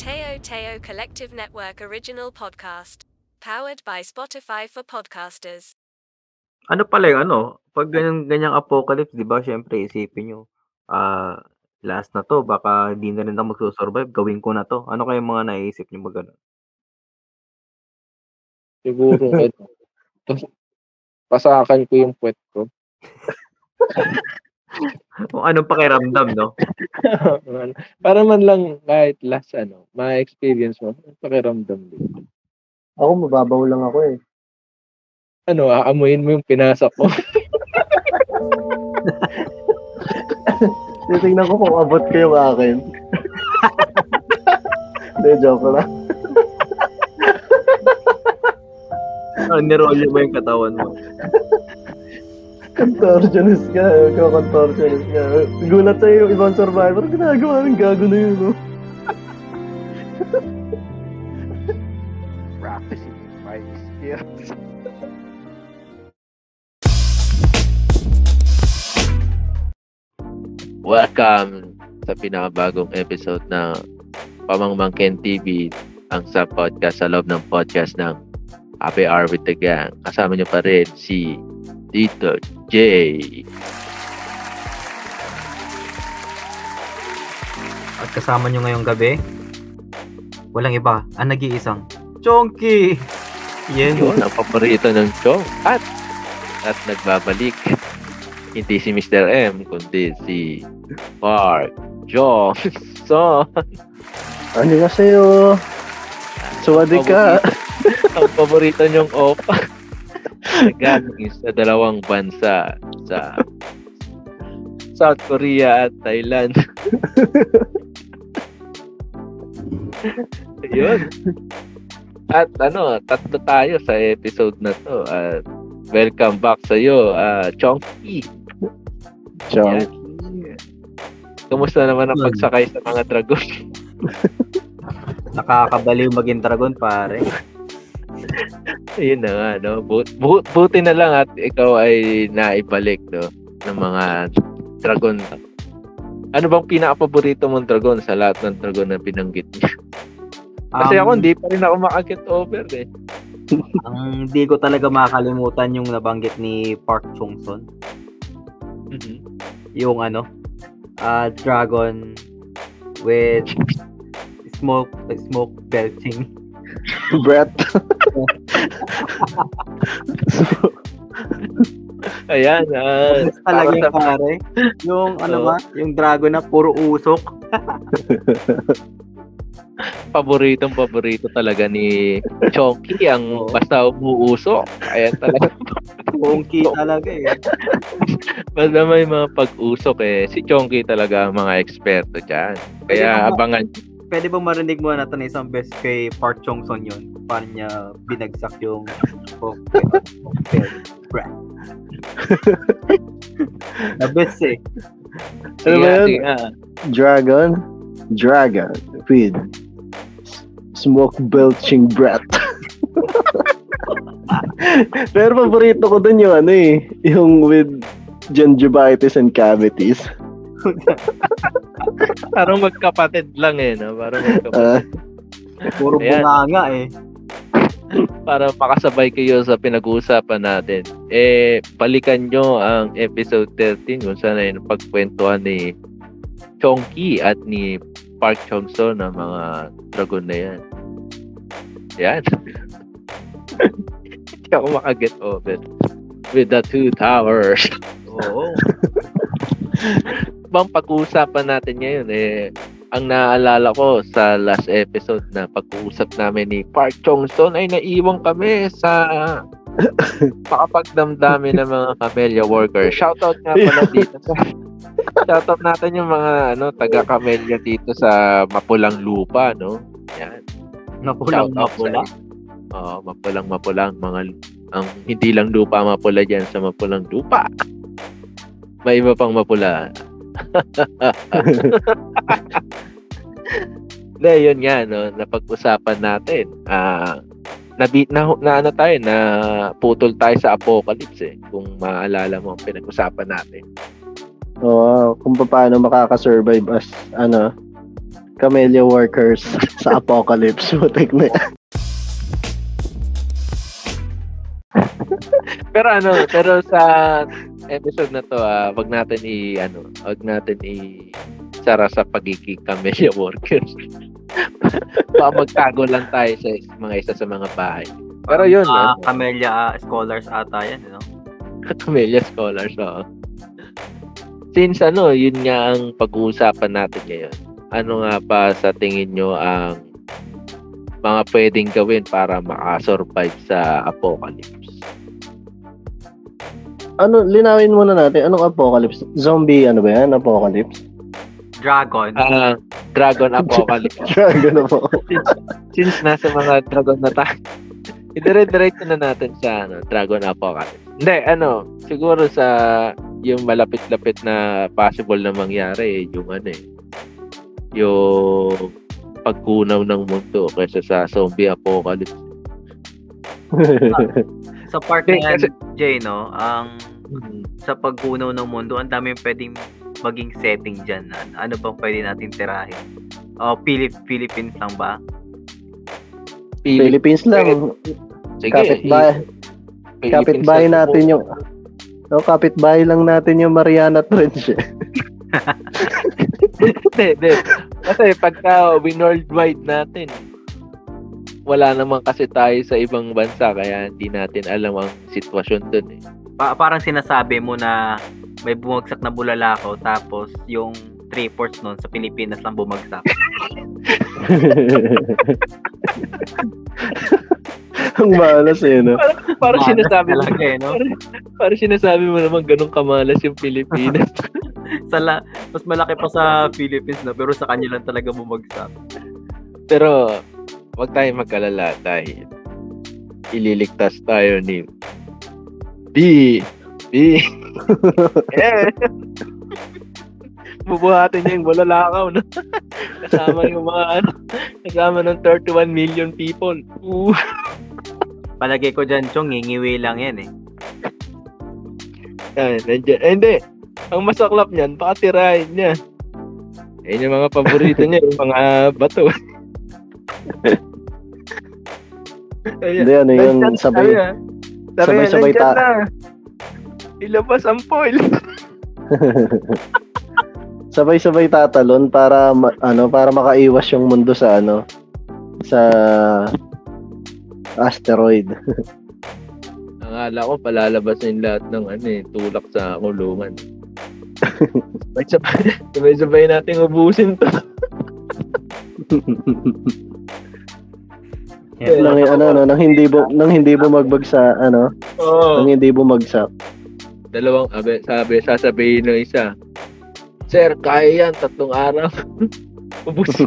Teo Teo Collective Network original podcast. Powered by Spotify for podcasters. Ano pala yung ano, pag ganyan ganyang apocalypse, 'di ba, siyempre isipin niyo, ah, last na 'to, baka hindi na rin ako magsu-survive, gawin ko na 'to. Ano kayang mga naiisip niyo 'pag gano'n? Siguro ano, pasakan ko yung puwet ko. Kung anong pakiramdam 'no? Para man lang kahit last ano, ma-experience mo, pakiramdam din. Ako mababaw lang ako, eh. Ano, aamuyin mo yung pinasa ko? Titingnan ko kung abot ko yung akin. Hindi, joke lang. Ah, nirolyo mo yung katawan mo. Contortionist ka, ikaw contortionist ka. Gulat sa'yo yung ibang survivor, ginagawa ng gago na yun, no? Practicing five skills. Welcome sa pinakabagong episode ng Pamangmangkin TV, ang sa podcast sa loob ng podcast ng Happy Hour with the Gang. Kasama niyo pa rin si Tito J. At kasama niyo ngayong gabi, walang iba, ang nag-iisang Chonky! Yan. Yun, ang paborito ng Chong. At, at nagbabalik. Hindi si Mr. M, kundi si Mark Johnson. Ano nga sa'yo? Suwadi ka. ang paborito niyong opa. Galing sa dalawang bansa sa South Korea at Thailand. Yun. At ano, tatlo tayo sa episode na to. At welcome back sa iyo, uh, Chonky. Chong. Kumusta naman ang pagsakay sa mga dragon? Nakakabaliw maging dragon, pare. Ayun na nga, no? But, bu- buti na lang at ikaw ay naibalik, no? Ng mga dragon. Ano bang pinaka-paborito mong dragon sa lahat ng dragon na binanggit niya? Kasi Um, ako, hindi pa rin ako makaget over, eh. Ang hindi ko talaga makakalimutan yung nabanggit ni Park Chung-son. Mhm. Yung ano, ah dragon with smoke smoke belching. Brett. Ayan, ah, Best talaga yung pare. Yung ano ba? Yung dragon na puro usok. paboritong paborito talaga ni Chonky ang basta umuusok. Ayan talaga. Chonky talaga eh. basta may mga pag-usok eh. Si Chonky talaga ang mga eksperto dyan. Kaya abangan Pwede ba marinig mo natin isang best kay Park Chung-son yun? Paano niya binagsak yung okay. Bra. The best eh. Ano ba yun? sige nga. Dragon. Dragon. With smoke belching breath. Pero paborito ko dun yung ano eh, yung with gingivitis and cavities. Parang magkapatid lang eh. No? Parang magkapatid. Ah, Puro Ayan. bunganga eh. para makasabay kayo sa pinag-uusapan natin. Eh, balikan nyo ang episode 13 kung saan ay pagkwentuhan ni Chongki at ni Park Chong-so ng mga dragon na yan. Yan. Hindi ako makaget over with the two towers. Oo. Bang pag-uusapan natin ngayon eh ang naalala ko sa last episode na pag-uusap namin ni Park Chong-son ay naiwan kami sa pakapagdamdami ng mga camellia worker. Shoutout nga pala dito sa Shoutout natin yung mga ano taga camellia dito sa Mapulang Lupa, no? Yan. Out mapula. Oo, mapulang mapulang mga ang hindi lang lupa mapula diyan sa mapulang lupa. May iba pang mapula. Na yun nga no, napag-usapan natin. Ah, nabi na, na ano tayo na putol tayo sa apocalypse eh. Kung maalala mo ang pinag-usapan natin. Oo, kung paano makakasurvive as ano Camellia workers sa apocalypse. Putik na. Pero ano, pero sa episode na to, ah, wag natin i ano, wag natin i sara sa pagiging camellia workers. Baka magtago lang tayo sa mga isa sa mga bahay. Pero yun, Ah, ano, Camellia ah, scholars ata yan, no? camellia scholars, oo. Since ano, yun nga ang pag-uusapan natin ngayon. Ano nga pa sa tingin nyo ang mga pwedeng gawin para makasurvive sa apocalypse? Ano, linawin muna natin. Anong apocalypse? Zombie, ano ba yan? Apocalypse? Dragon. Ah, Dragon Apocalypse. Dragon apocalypse. since, since nasa mga dragon na tayo, idire-diretso na natin sa ano, Dragon Apocalypse. Hindi, ano, siguro sa yung malapit-lapit na possible na mangyari, eh, yung ano eh, yung pagkunaw ng mundo kaysa sa zombie apocalypse. Sa part na yan, Jay, no, ang sa paggunaw ng mundo, ang dami pwedeng maging setting dyan. An- Ano bang pwede natin tirahin? Oh, Philip Philippines lang ba? Philip, Philippines lang. sige, Kapitbahay. Philippines Kapitbahay natin po. yung No, kapitbahay lang natin yung Mariana Trench. Hindi, hindi. Kasi pagka worldwide natin, wala naman kasi tayo sa ibang bansa kaya hindi natin alam ang sitwasyon dun eh. Pa- parang sinasabi mo na may bumagsak na bulalakaw tapos yung 3-4 nun sa Pilipinas lang bumagsak. Ang malas eh, no? Parang Malas sinasabi mo, talaga eh, no? parang, parang sinasabi mo naman ganun kamalas yung Pilipinas. Sa la- mas malaki pa sa Philippines na pero sa kanya lang talaga bumagsak. Pero wag tayo magkalala dahil ililigtas tayo ni B. B. eh. Bubuhatin niya yung bulalakaw no? kasama yung mga ano, kasama ng 31 million people. Ooh. Palagay ko dyan, Chong, ngingiwi lang yan eh. Yan, nandiyan. Eh, hindi. Ang masaklap niyan, baka tirahin niya. Yan yung mga paborito niya, yung mga bato. Ayan. Hindi, ano yun, sabi sabay-sabay ta- na. Ilabas ang foil. Sabay-sabay tatalon para ma- ano, para makaiwas yung mundo sa ano sa asteroid. Ang ala ko, palalabas na yung lahat ng ano eh, tulak sa kulungan. Sabay-sabay, sabay-sabay natin ubusin to. Yan. nang ano ano nang hindi bu nang hindi bumagbag sa ano, Oo. nang hindi bumagsak. Dalawang, abe, sabi, sasabihin ng isa, Sir, kaya yan, tatlong araw. Ubus.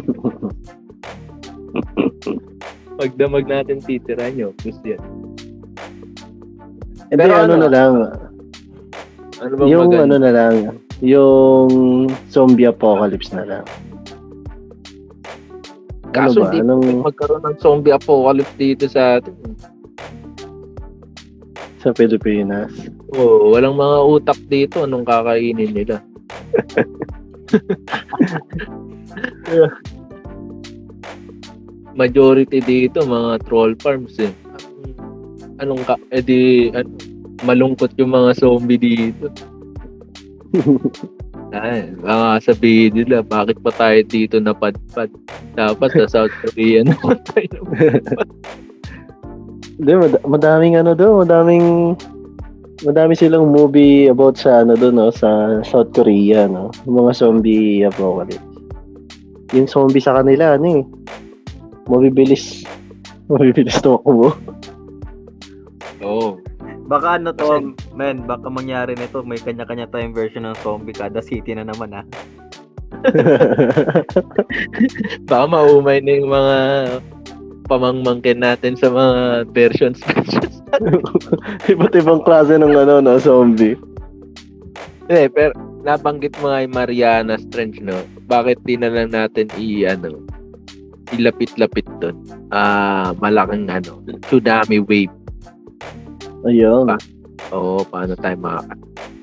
Pagdamag natin titira nyo, ubus yan. Hindi Pero ano, ano, na lang, Ano bang yung maganda? ano na lang, yung zombie apocalypse na lang. Ano Kaso ba? di Anong magkaroon ng zombie apocalypse dito sa atin. sa Pilipinas? Oo, walang mga utak dito. Anong kakainin nila? Majority dito, mga troll farms eh. Anong ka, edi, ano, malungkot yung mga zombie dito. Ay, baka sabihin nila, bakit pa tayo dito napadpad? Dapat sa South Korea naman tayo. Hindi, mad- madaming ano doon, madaming madami silang movie about sa ano doon, no, sa South Korea, no. Mga zombie apocalypse. Yung zombie sa kanila, ano eh. Mabibilis. Mabibilis tumakbo. Baka ano to, men, baka mangyari nito, may kanya-kanya tayong version ng zombie kada city na naman ah. Baka maumay na yung mga pamangmangkin natin sa mga versions. Iba't ibang klase ng ano, no, zombie. Eh, pero nabanggit mo nga yung Mariana Trench, no? Bakit di na lang natin i, ano, ilapit-lapit doon? Ah, malaking, ano, tsunami wave. Ayun. Pa- Oo, paano tayo makaka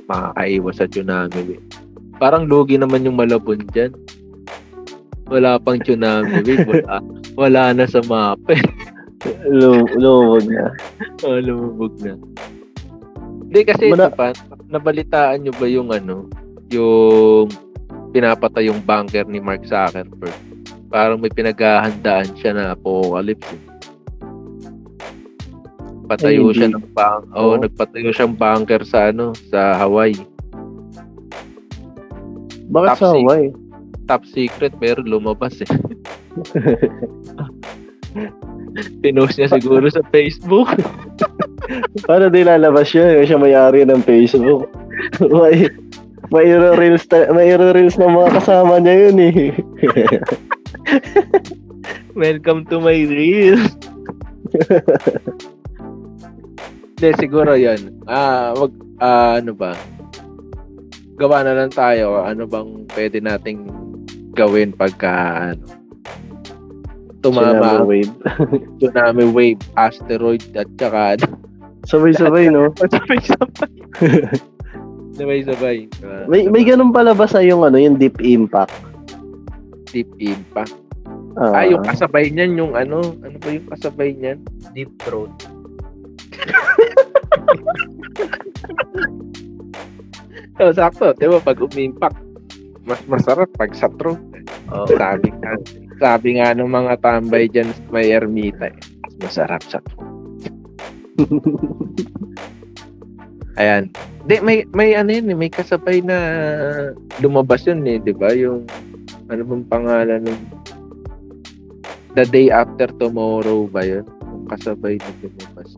makakaiwas sa tsunami wave? Parang lugi naman yung Malabon dyan. wala pang tsunami wave, wala, wala na sa mapa. eh. Lum- lumubog na. Oh, lumubog na. Hindi kasi ito pa, nabalitaan nyo ba yung ano, yung pinapatay yung bunker ni Mark Zuckerberg? Parang may pinaghahandaan siya na apocalypse. eh. Patayo Ay, siya hindi. ng bang, oh, Oo. nagpatayo siyang bunker sa ano, sa Hawaii. Bakit Top sa secret. Hawaii? Top secret, pero lumabas eh. Pinost niya siguro sa Facebook. Paano di lalabas yun? Yung siya may-ari ng Facebook. may, may reels ta- may reels ng mga kasama niya yun eh. Welcome to my reel. Hindi, siguro yun. Ah, wag, ah, ano ba? Gawa na lang tayo. Ano bang pwede nating gawin pagka, ano, tumama Tsunami wave. tsunami wave, asteroid, at saka, ano, Sabay-sabay, no? sabay-sabay. Sabay-sabay. Ah, May, may ganun pala ba sa yung ano, yung deep impact? deep impact. Ah, Ah, yung kasabay niyan, yung ano, ano ba yung kasabay niyan? Deep throat. So, sakto, di ba, pag umimpact, mas masarap pag sa throat. Oo. Sabi nga, sabi nga ng mga tambay dyan sa may ermita, eh, mas masarap sa throat. Ayan. Di, may, may ano yun, may kasabay na lumabas yun eh, di ba? Yung, ano bang pangalan ng The Day After Tomorrow ba yun? Yung kasabay na lumabas.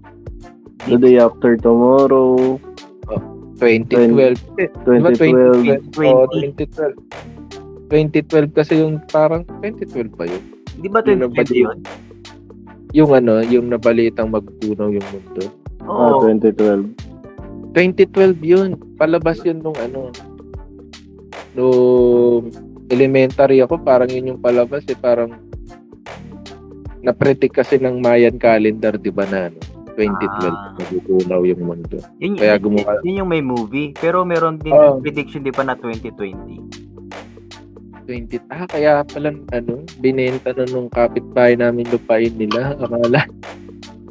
The day after tomorrow, 2012. Eh, di ba 2012. 2012? Oo, 2012. 2012 kasi yung parang 2012 ba yun? Di ba Yun ang 2020 bali- yun? Yung ano, yung nabalitang magtunaw yung mundo. Ah, Oo. 2012. 2012 yun. Palabas yun nung ano. Nung elementary ako, parang yun yung palabas eh. Parang na-predict kasi ng Mayan calendar, di ba na ano? 2012, Ah. magtutunaw yung mundo. Yun, Kaya gumawa- Yun yung may movie. Pero meron din Oo. prediction di ba na 2020. 20, ah, kaya pala, ano, binenta na nung kapitbahay namin lupain nila. Akala,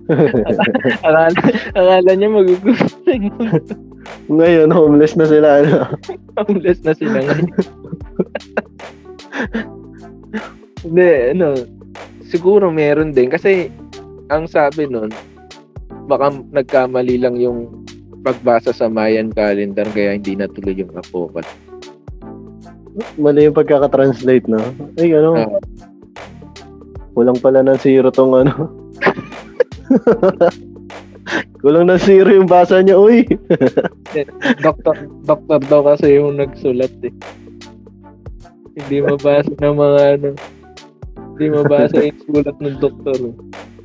akala, akala niya mundo. Ngayon, homeless na sila. Ano? Homeless na sila ngayon. Hindi, ano, siguro meron din. Kasi, ang sabi nun, baka nagkamali lang yung pagbasa sa Mayan calendar kaya hindi natuloy yung apocalypse. Mali yung pagkakatranslate, no? Ay, ano? Ah. Kulang pala ng zero tong ano. Kulang ng zero yung basa niya, uy. doktor, doktor daw kasi yung nagsulat eh. Hindi mabasa ng mga ano, hindi mabasa yung sulat ng doktor. eh.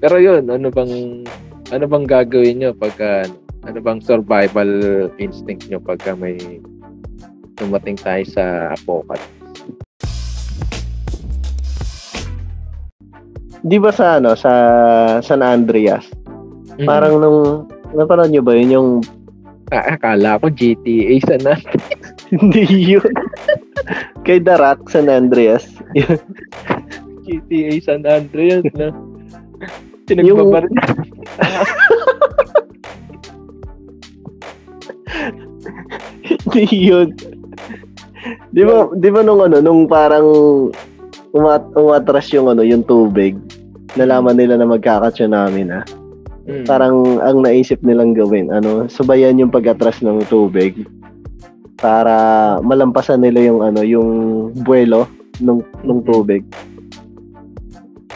Pero yun, ano bang ano bang gagawin nyo pagka ano bang survival instinct nyo pagka may dumating tayo sa apocalypse? Di ba sa ano, sa San Andreas? Mm. Parang nung, napanood nyo ba yun yung, Ah, akala ko GTA sana. hindi yun. Kay Darak, San Andreas. GTA San Andreas na. Pinagbabaril. Hindi yun. Di ba, di ba nung ano, nung parang umat, umatras yung ano, yung tubig, nalaman nila na magkaka-tsunami na. Mm. Parang ang naisip nilang gawin, ano, subayan yung pag-atras ng tubig para malampasan nila yung ano, yung buwelo ng ng tubig.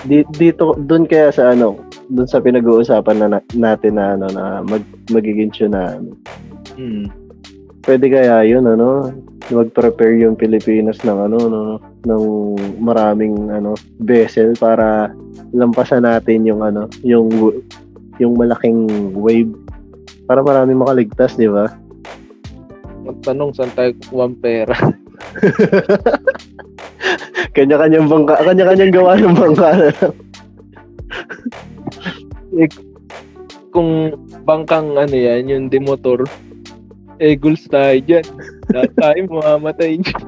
Di, dito doon kaya sa ano, doon sa pinag-uusapan na, na- natin na ano na mag, magiging tsunami. Mm. Pwede kaya yun ano, mag-prepare yung Pilipinas ng ano no, ng maraming ano vessel para lampasan natin yung ano, yung yung malaking wave para marami makaligtas, di ba? Magtanong saan tayo kukuha pera. Kanya-kanyang bangka, kanya-kanyang gawa ng bangka na lang. Kung bangkang ano yan, yung demotor, eh, goals tayo dyan. Lahat tayo mamamatay dyan.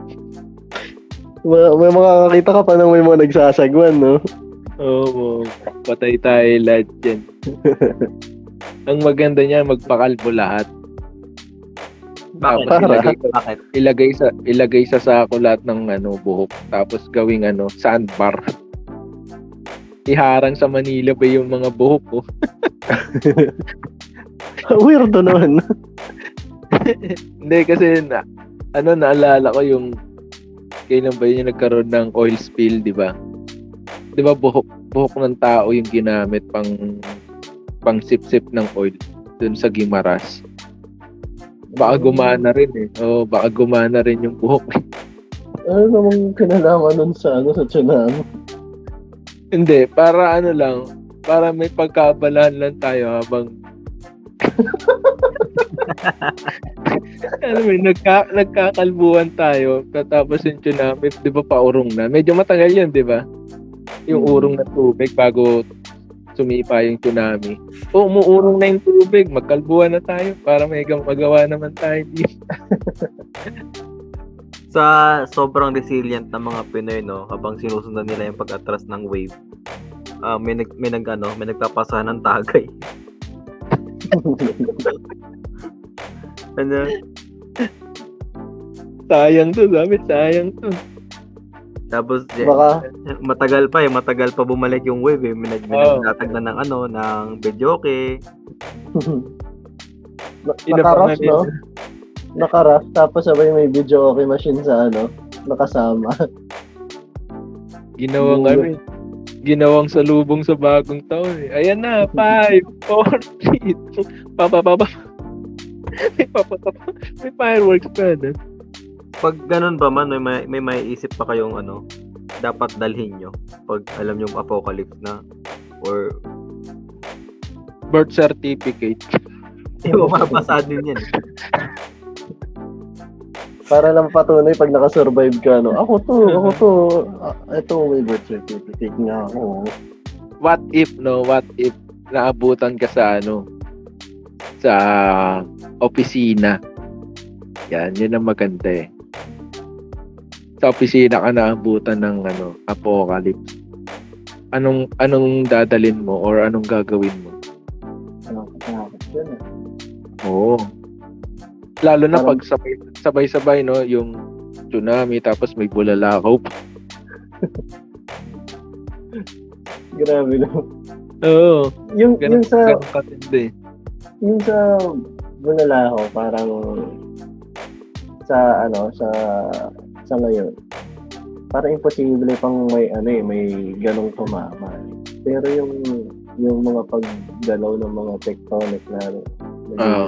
may, may makakakita ka pa ng may mga nagsasagwan, no? Oo, patay tayo lahat dyan. Ang maganda niya, magpakalbo lahat. Bakit? Tapos ilagay, Bakit? ilagay sa ilagay sa sako lahat ng ano buhok tapos gawing ano sandbar. Iharang sa Manila ba yung mga buhok ko? Weirdo naman. Hindi kasi na ano naalala ko yung kailan ba yun yung nagkaroon ng oil spill, di ba? Di ba buhok buhok ng tao yung ginamit pang pang sip-sip ng oil dun sa Gimaras. Baka gumana rin eh. Oo, baka gumana rin yung buhok. Ano namang kinalaman nun sa, ano, sa tsunami? Hindi, para ano lang, para may pagkaabalahan lang tayo habang ano may nagka, nagkakalbuhan tayo tapos yung tsunami, di ba paurong na? Medyo matagal yun, di ba? Yung Hmm. urong na tubig bago sumipa yung tsunami. O, umuurong na yung tubig, magkalbuhan na tayo para may magawa naman tayo dito. Sa sobrang resilient ng mga Pinoy, no, habang sinusundan nila yung pag-atras ng wave, ah may nag may nag ano, may nagpapasahan ng tagay. ano, Sayang to, sabi, sayang to. tapos eh, Baka, matagal pa eh, matagal pa bumalik yung wave eh. May nagtatag na ng ano, ng videoke. na- Ina pa nakaras, nga no? Nakaras, tapos sabay may video okay machine sa, ano, nakasama. Ginawang ano eh. Ginawang salubong sa bagong taon eh. Ayan na, 5, 4, 3, papapapa. May papapapa. May fireworks pa na. Pag ganun ba man, may may, may maiisip pa kayong ano, dapat dalhin nyo pag alam yung apocalypse na or Birth certificate. di ba mapasa din yan. Para lang patunay pag nakasurvive ka, no? Ako to, ako to. Ah, ito, may birth certificate nga ako. What if, no? What if naabutan ka sa ano? Sa opisina. Yan, yun ang maganda eh. Sa opisina ka naabutan ng ano, apocalypse. Anong anong dadalin mo or anong gagawin mo? Ano, yun, eh. Oo. Lalo na pag sabay, sabay-sabay, no, yung tsunami, tapos may bulalakaw. Grabe no. Oo. Yung, Ganun, yung sa, ganun katindi. yung sa Bunalaho, parang sa ano, sa sa ngayon. Parang imposible pang may ano eh, may ganong tumama. Pero yung yung mga paggalaw ng mga tectonic na medyo Oo.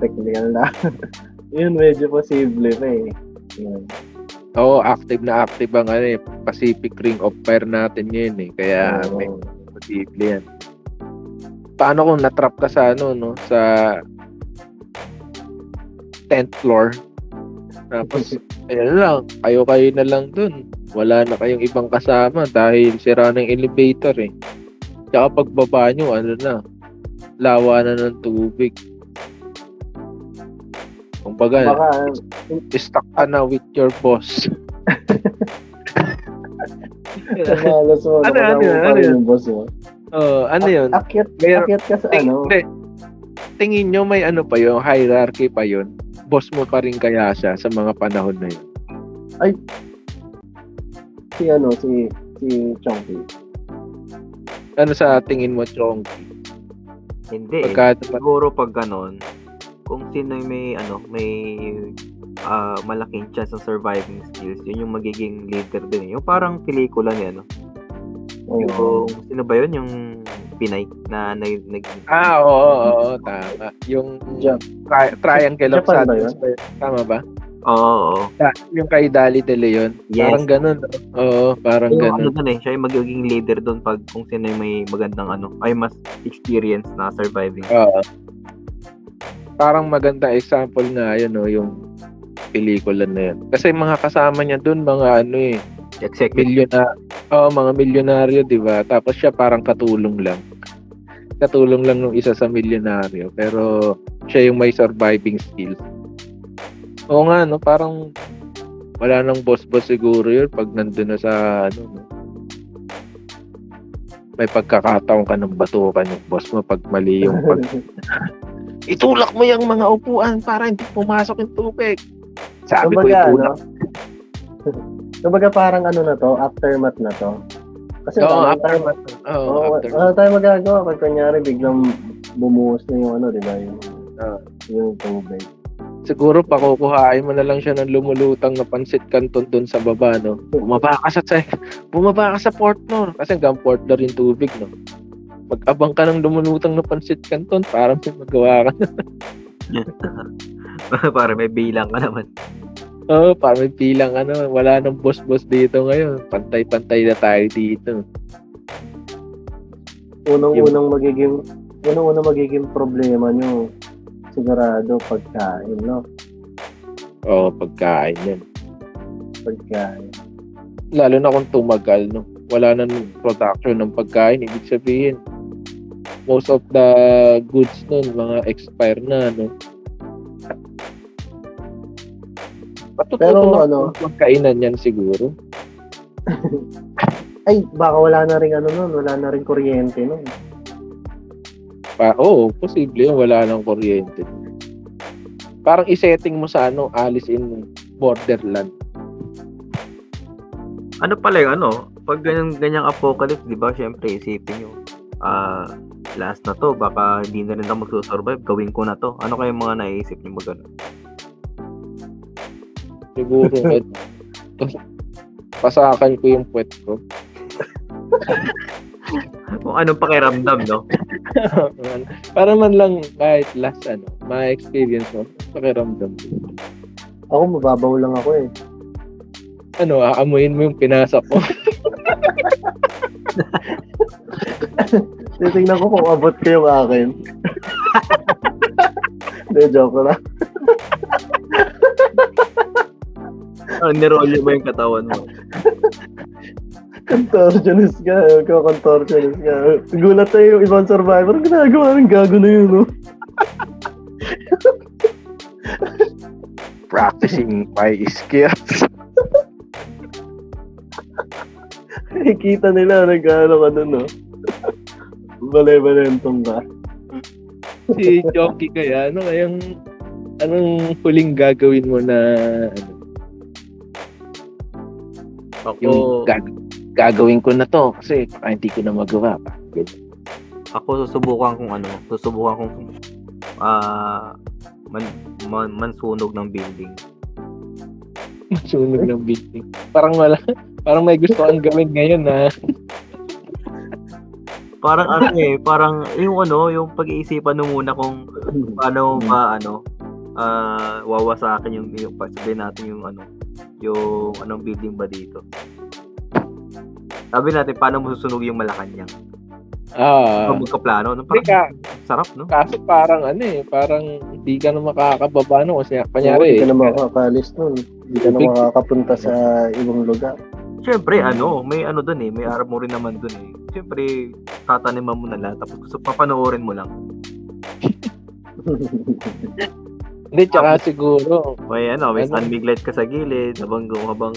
Technical na. yun medyo posible pa eh. Yun. Oo, active na active ang ano, eh, Pacific Ring of Fire natin ngayon eh. Kaya Oo. may posible yan. Paano kung natrap ka sa ano, no? Sa 10th floor. Tapos, ayun lang, kayo-kayo na lang dun. Wala na kayong ibang kasama dahil sira ng elevator eh. Tsaka pagbaba nyo, ano na, lawa na ng tubig. Kumbaga, Baka stuck ka na with your boss. malas mo Ano, ano, ano, ano, ano yun? yung boss mo. Oh, ano yun? Akyat, Meron- akyat ka sa Ting, ano. hindi. Tingin nyo may ano pa yun, hierarchy pa yun. Boss mo pa rin kaya siya sa mga panahon na yun. Si ano, si si Chonky. Ano sa tingin mo, Chonky? Hindi. eh. Pagka, Siguro pag ganon, kung sino yung may ano, may ah, malaking chance ng surviving skills, yun yung magiging leader din. eh. Yung parang pelikula ni ano. Oo. Yung sino ba yun? Yung Pinay na nag, nag ah, oo, oo, oo, tama. Yung Jap- tri- triangle of sadness. ba yun? Tama ba? Oo, oo. Ta- yung kay Dali De Leon. Yes. Parang ganun. no? Oo, parang Yung ano ganun. dun eh, siya yung magiging leader doon pag kung sino yung may magandang ano, ay mas experience na surviving. Oo. Parang maganda example nga yun, no, yung pelikula na yun. Kasi mga kasama niya dun, mga ano eh, Executive. milyona oh, mga milyonaryo, 'di ba? Tapos siya parang katulong lang. Katulong lang ng isa sa milyonaryo, pero siya yung may surviving skills. Oo nga, no, parang wala nang boss-boss siguro yun pag nandun na sa ano. no? May pagkakataon ka ng batukan yung boss mo pag mali yung pag itulak mo yung mga upuan para hindi pumasok yung tubig. Sabi ko Kumbaga, itulak. ano, kumbaga parang ano na to, aftermath na to. Kasi Oo, wala after, tayo, oh, Oo, after. wala tayong magagawa pag kunyari biglang bumuhos na yung ano, di ba? Yung, Ah. yung tubig. Siguro pakukuhain mo na lang siya ng lumulutang na pansit canton doon sa baba, no? Bumaba ka sa bumaba ka sa fourth floor kasi hanggang fourth floor yung tubig, no? Mag-abang ka ng lumulutang na pansit canton para may magawa ka. Para may bilang ka naman. Oo, para may pilang ano, wala nang boss-boss dito ngayon. Pantay-pantay na tayo dito. Unang-unang magiging unang-unang magiging problema nyo sigurado pagkain, no? Oo, pagkain yan. Pagkain. Lalo na kung tumagal, no? Wala nang production ng pagkain. Ibig sabihin, most of the goods nun, mga expire na, no? Patututo Pero na ano, magkainan yan siguro. ay baka wala na rin ano nun, wala na rin kuryente nun. Pa, oo, posible yun, wala nang kuryente. Parang isetting mo sa ano, Alice in Borderland. Ano pala yung ano, pag ganyan, ganyang apocalypse, di ba, syempre, isipin nyo, ah, last na to, baka hindi na rin ako magsusurvive, gawin ko na to. Ano kaya mga naisip nyo mag ano? Siguro, eh, pasakan ko yung puwet ko. Kung anong pakiramdam, no? Para man lang kahit last ano, ma-experience mo, pakiramdam. Ako mababaw lang ako eh. Ano, aamuin mo yung pinasok mo. Titingnan ko kung abot ko yung akin. Hindi, joke lang. Ano, nirolyo mo yung katawan mo. Contortionist ka. Ikaw contortionist ka. Gulat tayo yung ibang survivor. Ginagawa rin gago na yun, no? Practicing my skills. Nakikita nila nag-ano ka dun, no? Bale-balentong ka. si Jockey kaya, ano kayang, anong huling gagawin mo na, ano, Ako, yung gag- gagawin ko na to kasi baka hindi ko na magawa pa. Ako susubukan kung ano, susubukan kung ah man, man, mansunog ng building. Masunog ng building. Parang wala, parang may gusto kang gawin ngayon na Parang ano eh, parang yung ano, yung pag-iisipan mo muna kung paano ba ano ah wawasakin yung yung sabihin natin yung ano yung anong building ba dito. Sabi natin paano mo susunog yung Malacanang. ah, Kung magkaplano, no? Parang ka, sarap, no? kaso parang ano eh, parang hindi ka na makakababa no kasi Oo, kanyari Hindi ka na makakalis nun. Hindi ka na makakapunta sa ibang lugar. Siyempre, ano, may ano dun eh, may armory naman dun eh. Siyempre, tataniman mo na lang, tapos gusto papanoorin mo lang. Hindi, tsaka siguro, May ano, may Ano? light ka sa gilid, habang, habang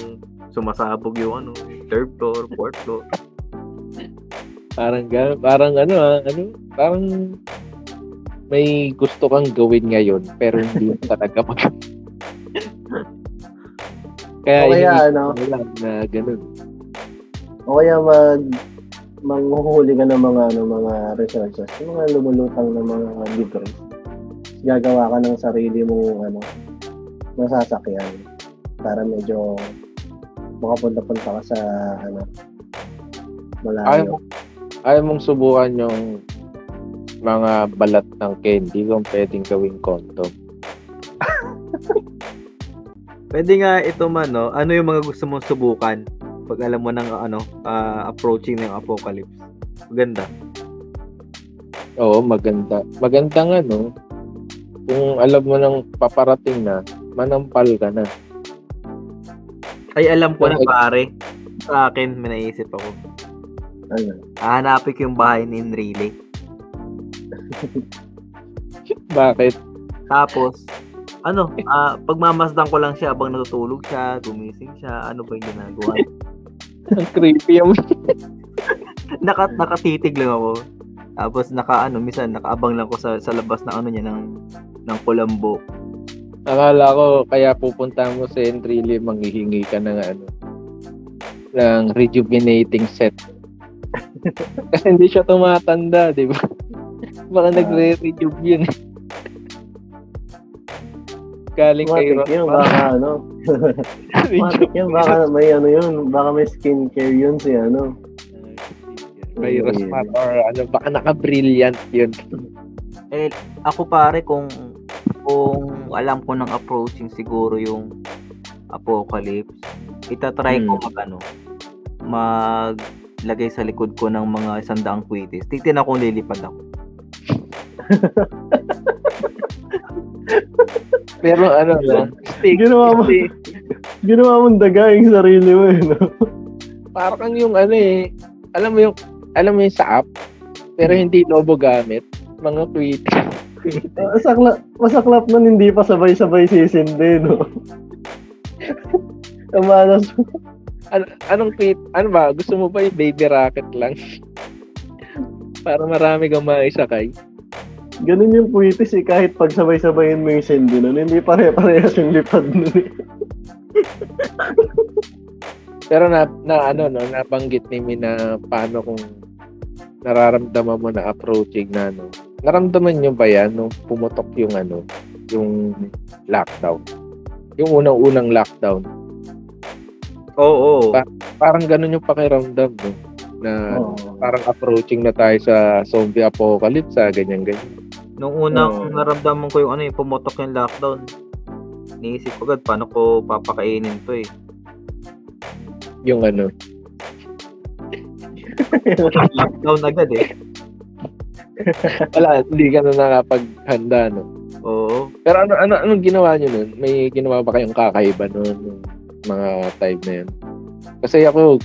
sumasabog yung ano, third floor, fourth floor. parang gano'n, parang ano ah, ano, parang may gusto kang gawin ngayon, pero hindi talaga mag Kaya, O kaya ano, lang na gano'n. o kaya mag manghuhuli ka ng mga ano mga resources, yung mga lumulutang ng mga debris. Gagawa ka ng sarili mong ano nasasakyan para medyo makapunta-punta ka sa ano Ayaw, malayo. ayaw mong subukan yung mga balat ng candy kung pwedeng gawing condom. Pwede nga ito man, no? Ano yung mga gusto mong subukan pag alam mo ng ano, ah, approaching ng apocalypse? Maganda. Oo, maganda. Maganda nga, no? Kung alam mo nang paparating na, manampal ka na. Ay, alam ko na Ay- pare. Sa akin, may naisip ako. Ano? Hahanapin ko yung bahay ni Enrile. Bakit? Tapos, ano, ah pagmamasdan ko lang siya habang natutulog siya, gumising siya, ano ba yung ginagawa? Ang creepy yung Naka, nakatitig lang ako. Tapos naka ano, minsan nakaabang lang ko sa sa labas na ano niya ng ng kulambo. Akala ko kaya pupunta mo sa Enrile manghihingi ka ng ano ng rejuvenating set. Kasi hindi siya tumatanda, di ba? Baka Ah. nagre-rejuve yun. Galing kay Matik yun, Ross. baka ano. Matik yun, baka may ano yun. Baka may skincare yun si ano. Kay Rosmar or ano, baka naka-brilliant yun. Eh ako pare kung kung alam ko ng approaching siguro yung apocalypse, itatry ko Hmm. mag ano, maglagay sa likod ko ng mga isandaang kwitis. Titignan ko kung lilipad ako. Pero ano lang, stick. Ginawa mo, Stick. ginawa mong daga yung sarili mo eh, no? Parang yung ano eh, alam mo yung, alam mo yung sa app, pero hindi lobo gamit. Mga tweet. Masaklap, masaklap nun, hindi pa sabay-sabay sisindi, no? Kamalas, Ano, anong tweet? Ano ba? Gusto mo ba yung baby rocket lang? Para marami kang maisakay. Ganun yung puwitis eh, kahit pag sabay-sabayin mo yung sindi nun, hindi pare-parehas yung lipad nun eh. Pero na, na ano no, nabanggit ni Mi na paano kung nararamdaman mo na approaching na ano. Naramdaman nyo ba yan nung pumutok yung ano, yung lockdown? Yung unang-unang lockdown. Oo. Pa- Parang ganun yung pakiramdam no? Na Oo. parang approaching na tayo sa zombie apocalypse, ah, ganyan-ganyan. Nung unang Oo. naramdaman ko yung ano yung pumutok yung lockdown, niisip ko agad paano ko papakainin to eh. Yung ano, Lockdown agad eh. wala, hindi ka na nakapaghanda, no? Oo. Pero ano, ano, anong ginawa nyo nun? May ginawa ba kayong kakaiba nun? Mga time na yun? Kasi ako,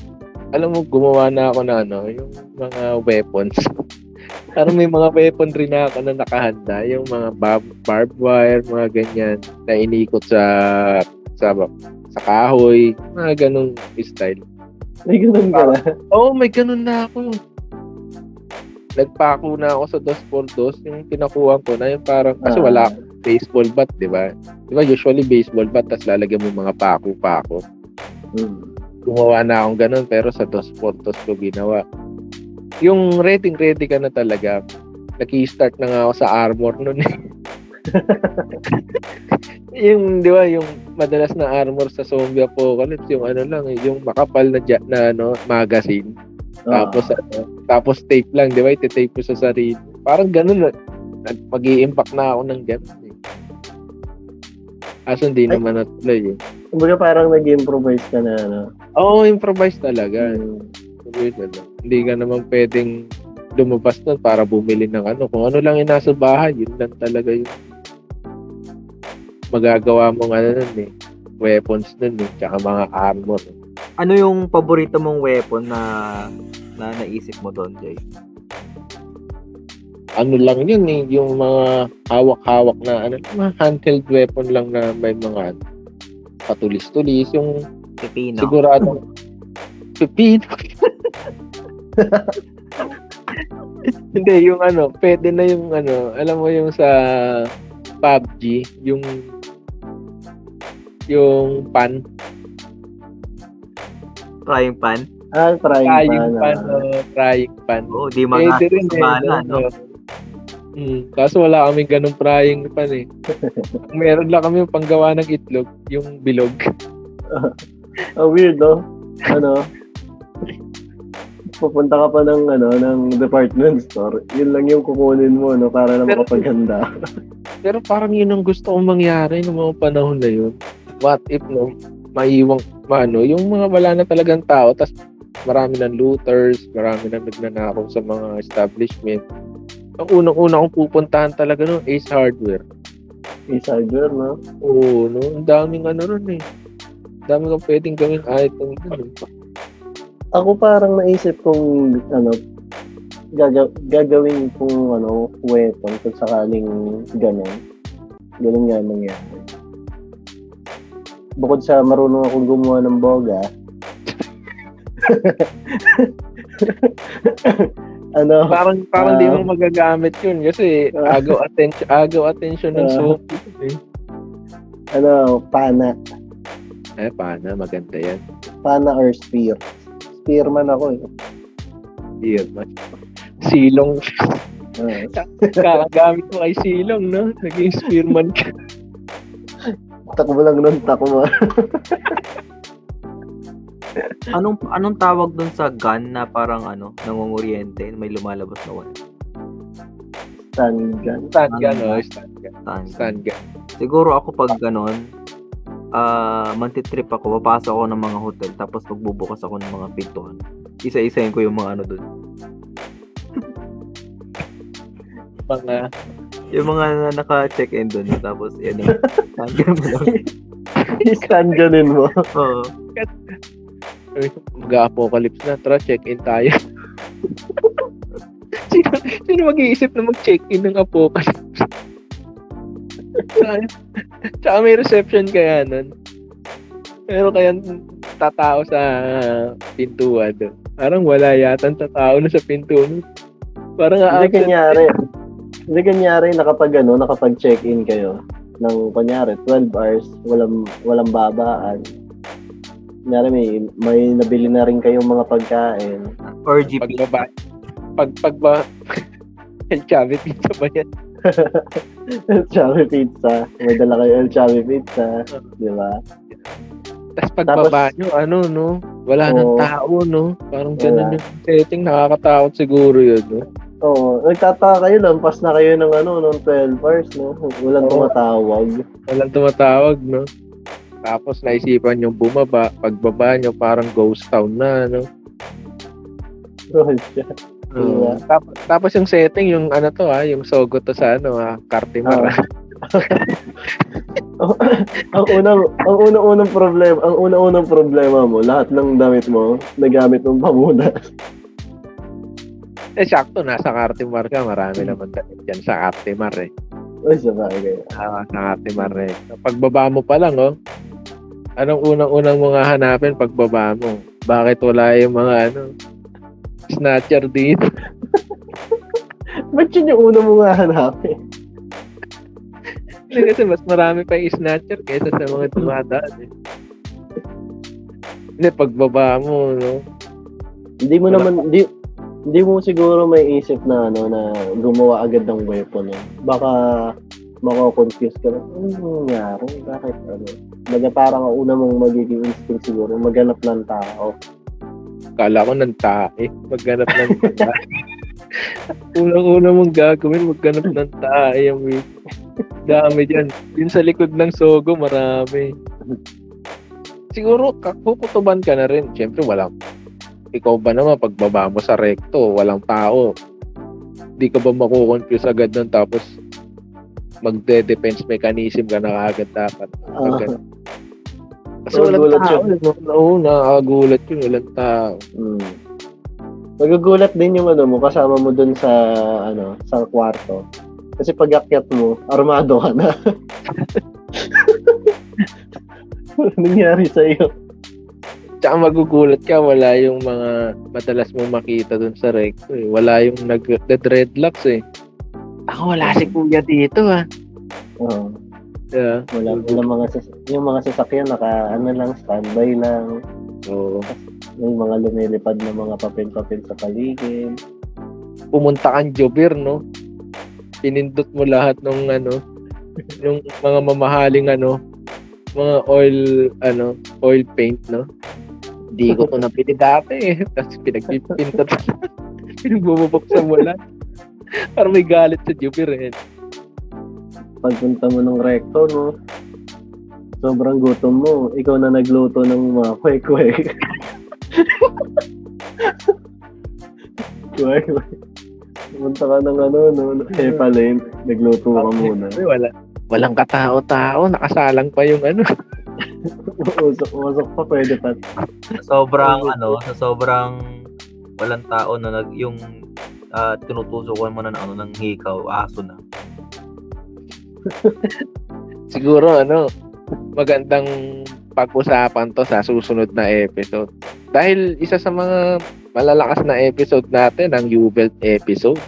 alam mo, gumawa na ako na ano, yung mga weapons. Parang may mga weapon rin na ako na nakahanda. Yung mga barbed wire, mga ganyan, na inikot sa, sa, sa kahoy, mga ganong style. May ganun ka na. Oo, oh, may ganun na ako. Nagpako na ako sa dos por dos, yung pinakuha ko na yung parang, kasi Ah. wala akong baseball bat, di ba? Di ba usually baseball bat, tapos lalagyan mo mga pako-pako. Hmm. Gumawa na akong ganun, pero sa dos por dos ko ginawa. Yung ready ready ka na talaga, naki-start na nga ako sa armor nun eh. yung, di ba, yung madalas na armor sa zombie apocalypse, yung ano lang, eh, yung makapal na, na ano, magazine. Ah. Tapos ano, tapos tape lang, di ba? Iti-tape ko sa sarili. Parang ganun. mag impact na ako ng ganun. Eh. Kaso hindi Ay. naman natuloy eh. Kumbaga parang nag-improvise ka na, ano. Oo, improvise talaga. Hmm. Weird, ano. Hindi ka naman pwedeng lumabas nun para bumili ng ano. Kung ano lang yung nasa bahay, yun lang talaga yung magagawa mong ano nun eh. Weapons nun eh. Tsaka mga armor. Ano yung paborito mong weapon na na naisip mo doon, Jay? Ano lang yun eh. Yung mga hawak-hawak na ano. Mga handheld weapon lang na may mga ano, patulis-tulis. Yung Pipino. sigurado pipino. Hindi, yung ano, pwede na yung ano, alam mo yung sa PUBG, yung yung pan, Frying pan. Ah, trying frying pa pan, na. o frying pan. Oo, di Pwede mga rin eh, no? no? Hmm, kaso wala kaming ganung frying pan eh. Meron lang kami yung panggawa ng itlog, yung bilog. Oh, weird, no? Ano? Pupunta ka pa ng ano ng department store. Yun lang yung kukunin mo no para na Pero- makapaghanda. Pero parang yun ang gusto kong mangyari ng mga panahon na yun. What if, no, maiwang, maano, yung mga wala na talagang tao, tas marami ng looters, marami na nagnanakaw sa mga establishment. Ang unang-una kong pupuntahan talaga no, Ace Hardware. Is hardware, no? Oo, no, ang daming ano ron eh. Ang daming kang pwedeng gawing item dun eh. Ako parang naisip kong ano gaga- gagawin kong ano weapon kung sakaling ganun. Ganun nga mangyari. bukod sa marunong akong gumawa ng boga, ano, Parang parang di Ah. mo magagamit yun kasi Ah. agaw attention agaw attention ng Ah. zombie. Eh. ano, pana. Eh, paano? Maganda yan. Pana or spear. Spearman ako eh. Dear man. Silong. Ah, Kakagamit mo kay Silong, no? Naging spearman ka. takbo lang nun, takbo. Anong anong tawag dun sa gun na parang ano, nangunguryente, may lumalabas na wala? Stun gun. Stand gun, oh. Stand gun. Stand gun. Siguro ako pag ganon, ah mantitrip ako, papasok ako ng mga hotel, tapos magbubukas ako ng mga pintuan. Isa-isahin ko yung mga ano dun. Mga, Yung mga na- naka-check-in dun, tapos yan yung hanggang mo. Oo. mag-apocalypse na. Tara, check-in tayo. sino, sino mag-iisip na mag-check-in ng apocalypse? Tsaka, may reception kaya nun. Pero kaya tatao sa pintuan doon. Parang wala yata tatao na sa pintuan. Parang Hindi absent. kanyari. Hindi kanyari nakapag ano, nakapag check-in kayo ng kunyari 12 hours, walang walang babaan. Kunyari may may nabili na rin kayong mga pagkain. Or GP. pagbaba. Pag pagba El Chavez pizza ba yan? El Chave Pizza. May dala kayo El Chave Pizza. Di ba? Tapos pagbaba nyo, ano, no? Wala nang Oo. tao, no? Parang ganun yung setting. Nakakatakot siguro yun, no? Oo. Nagtataka kayo, lampas na kayo ng ano, ng 12 hours, no? Walang Oo. tumatawag. Walang tumatawag, no? Tapos naisipan yung bumaba. Pagbaba nyo, parang ghost town na, no? Oh, siya. Diba? Tapos, tapos yung setting, yung ano to, ha? Yung sogo to sa, ano, ha? Cartimar, Oo. ha? ang unang ang unang-unang problema, ang unang-unang problema mo, lahat ng damit mo nagamit mong pamunas. Eh, sakto, nasa Cartimar ka. Marami naman damit dyan sa Cartimar, eh. Ay, sa bagay. Ah, sa Cartimar, eh. Pagbaba mo pa lang, oh. Anong unang-unang mga hanapin pagbaba mo? Bakit wala yung mga, ano, snatcher dito? Ba't yun yung una mo nga hanapin? Hindi, kasi mas marami pa yung snatcher kaysa sa mga dumadaan, eh. Hindi, pagbaba mo, no? Hindi mo Wala. naman, hindi, hindi mo siguro may isip na ano na gumawa agad ng weapon eh. Baka mako-confuse ka na, ano nangyari? Bakit ano? Baga parang ang una mong magiging instinct siguro, maghanap ng tao. Kala ko ng tae. Magganap ng tae. Unang-una mong gagawin, magganap ng tae. Yung may dami dyan. Yun sa likod ng Sogo, marami. Siguro, kakukutuban ka na rin. Siyempre, walang ikaw ba naman, pagbaba mo sa recto, walang tao. Di ka ba makukonfuse agad nun tapos magde-defense mechanism ka na agad dapat. Ah, Kasi walang Magugulat tao. eh, no? Oo, nakakagulat yun. Walang tao. mm. Magugulat din yung ano mo, kasama mo dun sa ano, sa kwarto. Kasi pag akyat mo, armado ka na. Ano nangyari sa iyo? Tsaka magugulat ka, wala yung mga madalas mo makita dun sa recto eh. Wala yung nag-dreadlocks eh. Ako wala si kuya dito ah. Oo. Yeah. wala, wala mga sas- yung mga sasakyan naka ano lang standby lang. So, May mga lumilipad na mga papel-papel sa paligid. pumunta kang Jobir, no? Pinindot mo lahat ng ano, yung mga mamahaling ano, mga oil, ano, oil paint, no? Hindi ko to napili dati eh. Tapos pinagpipintot. Pinagbubuksan mo lang. Parang may galit sa Jobir eh. Pagpunta mo ng recto, no? Sobrang gutom mo. Ikaw na nagluto ng mga kwek-kwek. kwek-kwek. Pumunta ka ng ano, no? Hepalane. Nagluto ka muna. Wala. Walang katao-tao, nakasalang pa yung ano. Usok, usok pa, pwede pa. Sobrang ano, sa sobrang walang tao na nag yung uh, tinutusukan mo na ng ano ng hikaw, aso na. Siguro ano, magandang pag-usapan to sa susunod na episode. Dahil isa sa mga malalakas na episode natin ang U-Belt episode.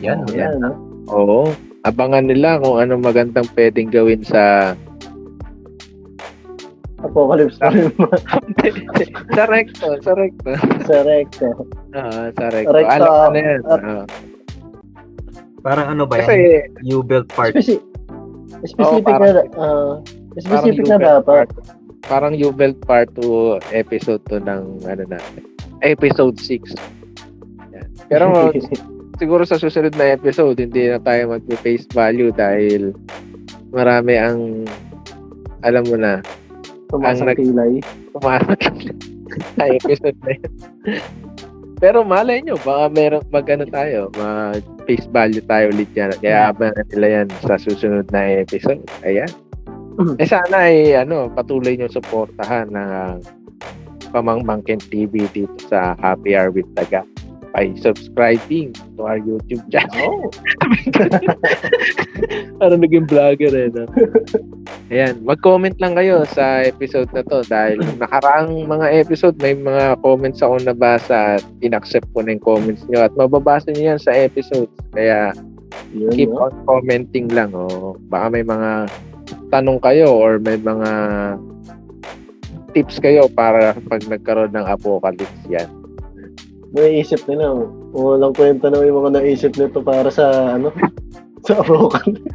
Yan, Oh, yan. no? Oo. Abangan nila kung anong magandang pwedeng gawin sa Apocalypse pa rin sa recto, sa recto. sa recto. Ah, sa recto. Recto. Alam ko na yan. Ah. Parang ano ba yan? Kasi, U-Belt part. Speci- specific Oo, parang- na, ah, parang specific na dapat. part, parang U-Belt part 2 episode 2 ng ano natin. Episode 6. Yan. Pero siguro sa susunod na episode, hindi na tayo mag-face value dahil marami ang alam mo na, Tumasang ang nag- kilay. pumasok sa episode na yun. Pero malay nyo, baka meron mag-ano tayo, mag-face value tayo ulit yan. Kaya abangan nila yan sa susunod na episode. Ayan. Eh sana ay ano, patuloy nyo suportahan ng Pamangmangkin TV dito sa Happy Hour with Taga by subscribing to our YouTube channel. Oh. Parang naging vlogger eh. No? Ayan, mag-comment lang kayo sa episode na to dahil nakaraang mga episode may mga comments ako nabasa at inaccept ko na yung comments nyo at mababasa nyo yan sa episode. Kaya Yun, keep no? on commenting lang. Oh. Baka may mga tanong kayo or may mga tips kayo para pag nagkaroon ng apocalypse yan. May isip nila. oh. Walang kwenta na yung mga naisip nito para sa ano sa Apocalypse.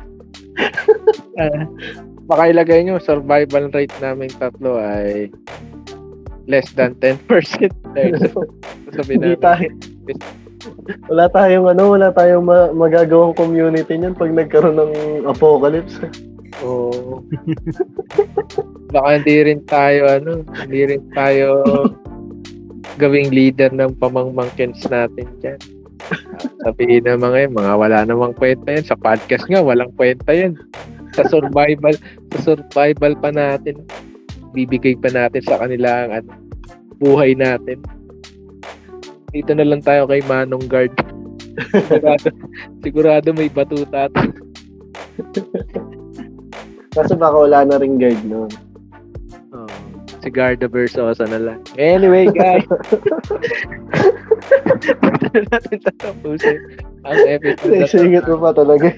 Baka ilagay nyo, survival rate namin tatlo ay less than 10%. so, sabi Hindi namin, tayo. Wala tayong ano, wala tayong ma- magagawang community niyan pag nagkaroon ng apocalypse. Oo. Baka hindi rin tayo, ano, hindi rin tayo gawing leader ng pamangmangkins natin dyan. Sabihin ng mga yun, mga wala namang kwenta yan. Sa podcast nga, walang kwenta yan. Sa survival, sa survival pa natin, bibigay pa natin sa kanila ang ano, buhay natin. Dito na lang tayo kay Manong Guard. sigurado, sigurado may batuta. at- Kasi baka wala na ring guard noon. Si Garda Versosa na lang. Anyway, guys. Na natin tatapusin ang episode na mo pa talaga.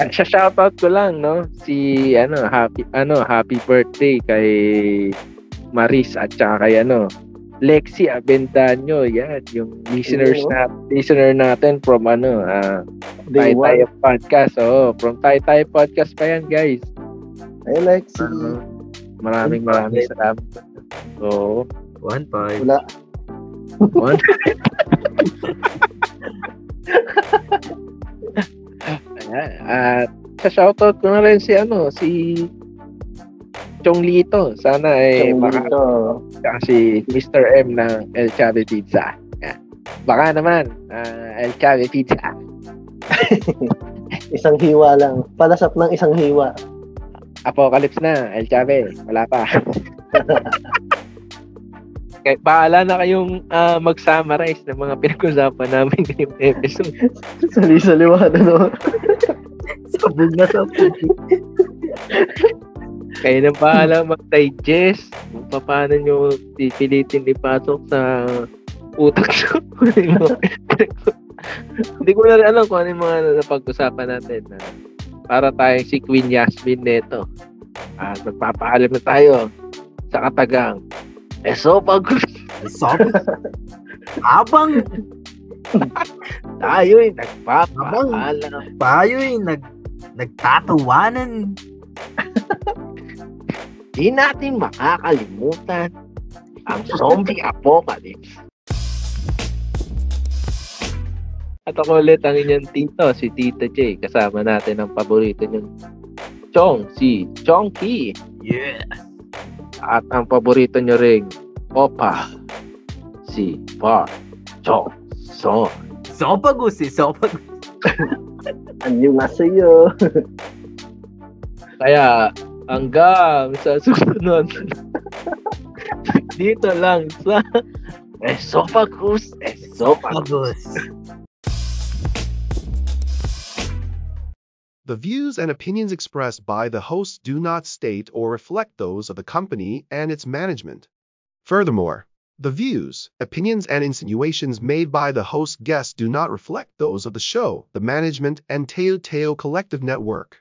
At Sa shoutout ko lang, no? Si, ano, happy, ano, happy birthday kay Maris at saka kay, ano, Lexi Avendaño. Yan, yung listeners na, listener natin from, ano, Day Tay one. Podcast. Oh, from Tay Tayo Podcast pa yan, guys. Ay, Lexi. Ano, maraming maraming salamat. Oo. 1.5. Wala. One. At sa shoutout ko na rin si ano, si Chong Lito. Sana ay Isang maka si Mr. M ng El Chave Pizza. Ayan. Baka naman, ah, El Chave Pizza. Isang hiwa lang. Palasap ng isang hiwa. Apocalypse na, El Chave. Wala pa. Kaya bahala na kayong ah, mag-summarize ng mga pinag-usapan namin ngayong episode. Sali-saliwada no. Sabog na sabog. Kayo na bahala mag-digest kung paano nyo pipilitin ipasok sa utak nyo. Hindi ko na rin alam kung ano yung mga napag-usapan natin. na para tayong si Queen Yasmin neto. At magpapaalam na tayo sa katagang. Eso pag Sabog. Habang tayo'y nagpapaalam. tayo'y nag nagtatawanan. Di natin makakalimutan ang zombie apocalypse. At ako ulit ang inyong tito, si Tita J. Kasama natin ang paborito niyong Chong, si Chongki. Yeah. At ang paborito niyo ring Opa, si Par Chong Son. Sopagus eh. Sopag. Anyo nga sa'yo. Kaya hanggang sa susunod dito lang sa Esophagus Esophagus. The views and opinions expressed by the host do not state or reflect those of the company and its management. Furthermore, the views, opinions, and insinuations made by the host guests do not reflect those of the show, the management, and Teo Teo Collective Network.